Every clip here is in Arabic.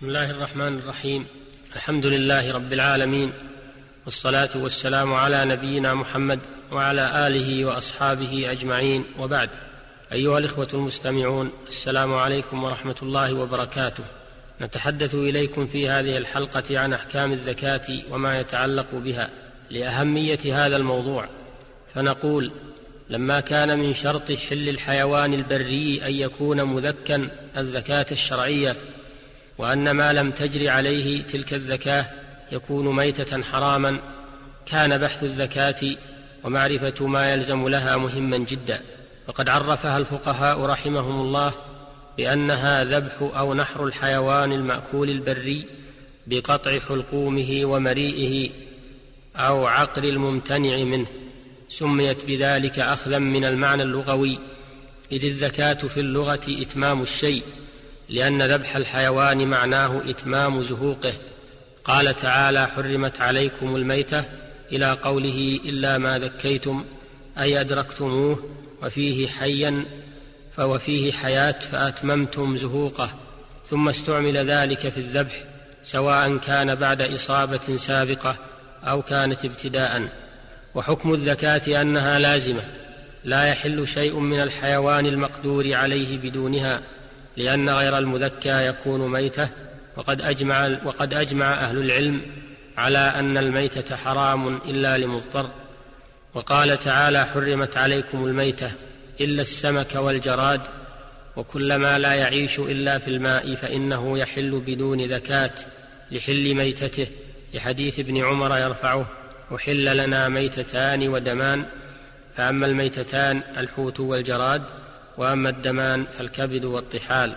بسم الله الرحمن الرحيم. الحمد لله رب العالمين والصلاة والسلام على نبينا محمد وعلى آله وأصحابه أجمعين. وبعد أيها الإخوة المستمعون السلام عليكم ورحمة الله وبركاته. نتحدث إليكم في هذه الحلقة عن أحكام الزكاة وما يتعلق بها لأهمية هذا الموضوع. فنقول لما كان من شرط حل الحيوان البري أن يكون مذكا الزكاة الشرعية وأن ما لم تجر عليه تلك الزكاة يكون ميتة حراما كان بحث الزكاة ومعرفة ما يلزم لها مهما جدا. وقد عرفها الفقهاء رحمهم الله بأنها ذبح أو نحر الحيوان المأكول البري بقطع حلقومه ومريئه أو عقر الممتنع منه. سميت بذلك أخذا من المعنى اللغوي إذ الزكاة في اللغة إتمام الشيء. لأن ذبح الحيوان معناه إتمام زهوقه. قال تعالى حرمت عليكم الميتة إلى قوله إلا ما ذكيتم أي أدركتموه وفيه حيا فوفيه حياة فأتممتم زهوقه. ثم استعمل ذلك في الذبح سواء كان بعد إصابة سابقة أو كانت ابتداء. وحكم الزكاه أنها لازمة لا يحل شيء من الحيوان المقدور عليه بدونها. لأن غير المذكى يكون ميتة وقد أجمع وقد أجمع أهل العلم على أن الميتة حرام إلا لمضطر. وقال تعالى حرمت عليكم الميتة إلا السمك والجراد وكل ما لا يعيش إلا في الماء فإنه يحل بدون زكاة لحل ميتته. لحديث ابن عمر يرفعه أحل لنا ميتتان ودمان فأما الميتتان الحوت والجراد وأما الدمان فالكبد والطحال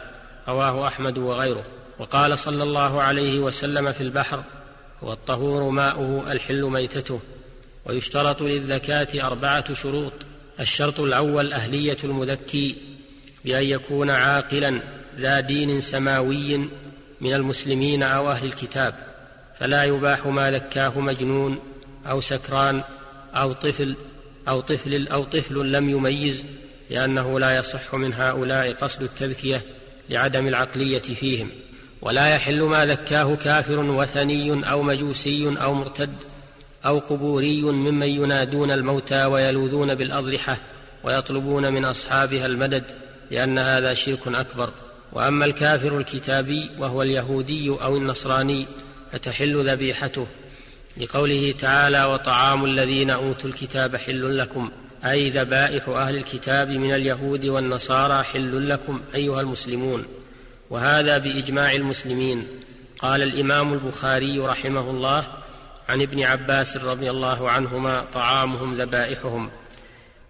رواه أحمد وغيره. وقال صلى الله عليه وسلم في البحر هو الطهور ماؤه الحل ميتته ويشترط للزكاه أربعة شروط الشرط الأول أهلية المذكي بأن يكون عاقلا ذا دين سماوي من المسلمين أو أهل الكتاب فلا يباح ما ذكاه مجنون أو سكران أو طفل أو طفل أو طفل لم يميز لأنه لا يصح من هؤلاء قصد التذكية لعدم العقلية فيهم ولا يحل ما ذكاه كافر وثني أو مجوسي أو مرتد أو قبوري ممن ينادون الموتى ويلوذون بالأضرحة ويطلبون من أصحابها المدد لأن هذا شرك أكبر. وأما الكافر الكتابي وهو اليهودي أو النصراني فتحل ذبيحته لقوله تعالى وطعام الذين أوتوا الكتاب حل لكم اي ذبائح أهل الكتاب من اليهود والنصارى حل لكم أيها المسلمون وهذا بإجماع المسلمين. قال الإمام البخاري رحمه الله عن ابن عباس رضي الله عنهما طعامهم ذبائحهم.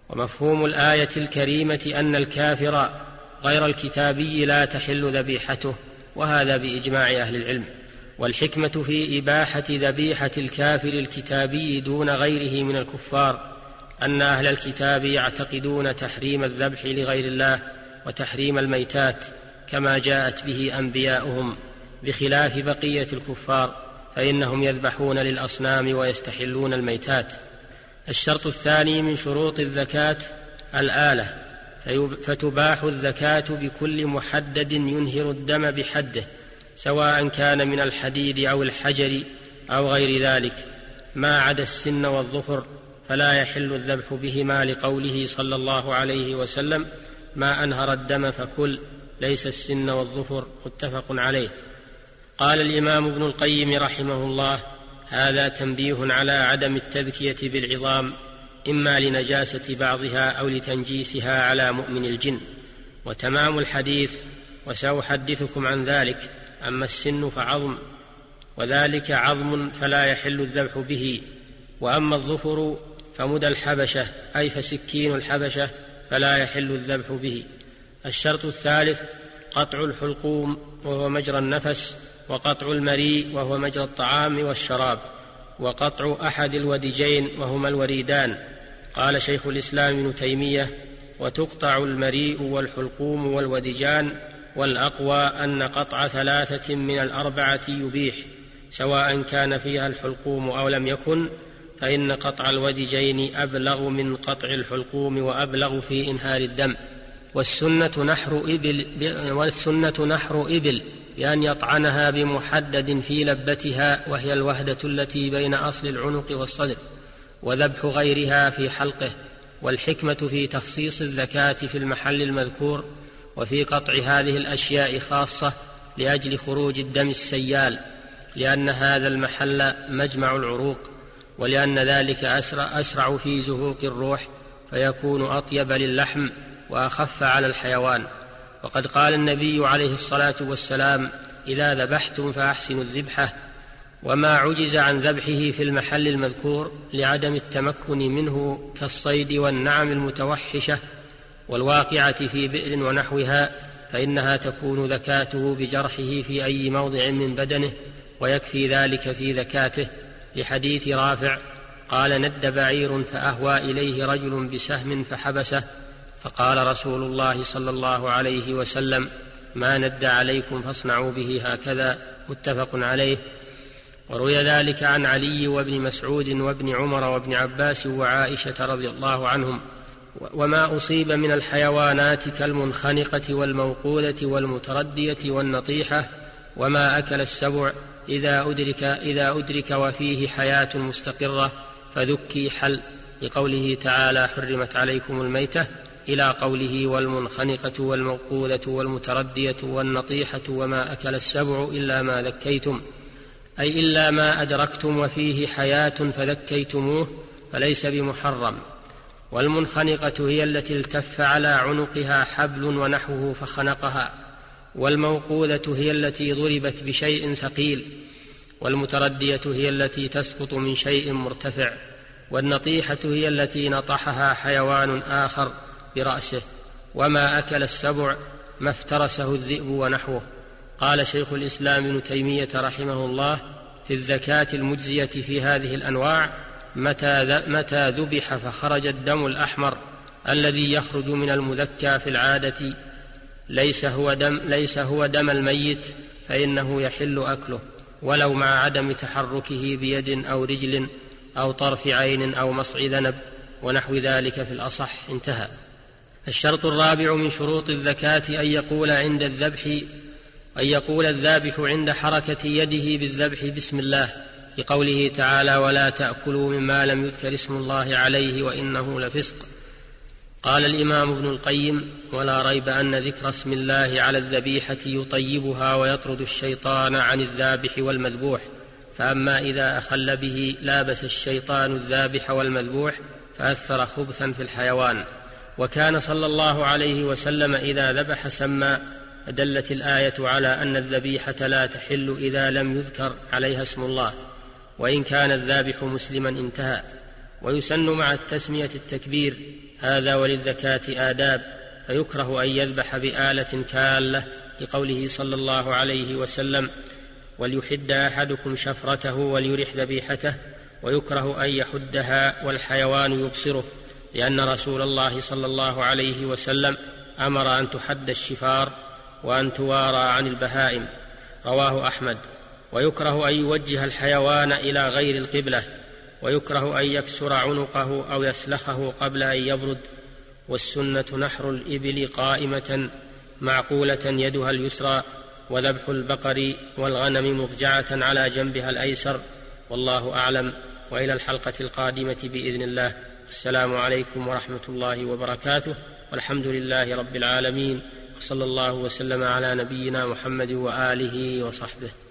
ومفهوم الآية الكريمة أن الكافر غير الكتابي لا تحل ذبيحته وهذا بإجماع أهل العلم. والحكمة في إباحة ذبيحة الكافر الكتابي دون غيره من الكفار. أن أهل الكتاب يعتقدون تحريم الذبح لغير الله وتحريم الميتات كما جاءت به أنبياؤهم بخلاف بقية الكفار فإنهم يذبحون للأصنام ويستحلون الميتات. الشرط الثاني من شروط الزكاة الآلة فتباح الزكاة بكل محدد ينهر الدم بحده سواء كان من الحديد أو الحجر أو غير ذلك ما عدا السن والظفر فلا يحل الذبح بهما لقوله صلى الله عليه وسلم ما أنهر الدم فكل ليس السن والظفر متفق عليه. قال الإمام ابن القيم رحمه الله هذا تنبيه على عدم التذكية بالعظام إما لنجاسة بعضها أو لتنجيسها على مؤمن الجن. وتمام الحديث وسأحدثكم عن ذلك أما السن فعظم وذلك عظم فلا يحل الذبح به وأما الظفر فمدى الحبشة أي فسكين الحبشة فلا يحل الذبح به. الشرط الثالث قطع الحلقوم وهو مجرى النفس وقطع المريء وهو مجرى الطعام والشراب وقطع أحد الودجين وهما الوريدان. قال شيخ الإسلام ابن تيمية وتقطع المريء والحلقوم والودجان والأقوى أن قطع ثلاثة من الأربعة يبيح سواء كان فيها الحلقوم أو لم يكن فإن قطع الودجين أبلغ من قطع الحلقوم وأبلغ في إنهار الدم. والسنة نحر إبل والسنة نحر إبل بأن يطعنها بمحدد في لبتها وهي الوهدة التي بين أصل العنق والصدر وذبح غيرها في حلقه والحكمة في تخصيص الزكاة في المحل المذكور وفي قطع هذه الأشياء خاصة لأجل خروج الدم السيال لأن هذا المحل مجمع العروق. ولأن ذلك أسرع, أسرع في زهوق الروح فيكون أطيب للحم وأخف على الحيوان. وقد قال النبي عليه الصلاة والسلام إذا ذبحتم فأحسنوا الذبحة. وما عجز عن ذبحه في المحل المذكور لعدم التمكن منه كالصيد والنعم المتوحشة والواقعة في بئر ونحوها فإنها تكون ذكاته بجرحه في أي موضع من بدنه ويكفي ذلك في ذكاته. لحديث رافع قال ند بعير فأهوى إليه رجل بسهم فحبسه فقال رسول الله صلى الله عليه وسلم ما ند عليكم فاصنعوا به هكذا متفق عليه. وروي ذلك عن علي وابن مسعود وابن عمر وابن عباس وعائشة رضي الله عنهم. وما أصيب من الحيوانات كالمنخنقة والموقوذه والمتردية والنطيحة وما أكل السبع إذا أدرك إذا أدرك وفيه حياة مستقرة فذكي حل لقوله تعالى حرمت عليكم الميتة إلى قوله والمنخنقة والموقوذة والمتردية والنطيحة وما أكل السبع إلا ما ذكيتم أي إلا ما أدركتم وفيه حياة فذكيتموه فليس بمحرم. والمنخنقة هي التي التف على عنقها حبل ونحوه فخنقها. والموقوذة هي التي ضربت بشيء ثقيل والمتردية هي التي تسقط من شيء مرتفع والنطيحة هي التي نطحها حيوان آخر برأسه وما أكل السبع ما افترسه الذئب ونحوه. قال شيخ الإسلام ابن تيمية رحمه الله في الزكاة المجزية في هذه الأنواع متى متى ذبح فخرج الدم الأحمر الذي يخرج من المذكى في العادة ليس هو دم ليس هو دم الميت فإنه يحل أكله ولو مع عدم تحركه بيد أو رجل أو طرف عين أو مصع ذنب ونحو ذلك في الأصح انتهى. الشرط الرابع من شروط الزكاة أن يقول عند الذبح أن يقول الذابح عند حركة يده بالذبح بسم الله لقوله تعالى ولا تأكلوا مما لم يذكر اسم الله عليه وإنه لفسق. قال الإمام ابن القيم ولا ريب أن ذكر اسم الله على الذبيحة يطيبها ويطرد الشيطان عن الذابح والمذبوح فأما إذا أخل به لابس الشيطان الذابح والمذبوح فأثر خبثا في الحيوان. وكان صلى الله عليه وسلم إذا ذبح سمى فدلت الآية على أن الذبيحة لا تحل إذا لم يذكر عليها اسم الله وإن كان الذابح مسلما انتهى ويسن مع التسمية التكبير هذا وللزكاه آداب فيكره أن يذبح بآلة كالة لقوله صلى الله عليه وسلم وليحد أحدكم شفرته وليرح ذبيحته ويكره أن يحدها والحيوان يبصره لأن رسول الله صلى الله عليه وسلم أمر أن تحد الشفار وأن توارى عن البهائم. رواه أحمد. ويكره أن يوجه الحيوان إلى غير القبلة ويكره أن يكسر عنقه أو يسلخه قبل أن يبرد والسنة نحر الإبل قائمة معقولة يدها اليسرى وذبح البقر والغنم مضجعه على جنبها الأيسر والله أعلم. وإلى الحلقة القادمة بإذن الله. السلام عليكم ورحمة الله وبركاته. والحمد لله رب العالمين. صلى الله وسلم على نبينا محمد وآله وصحبه.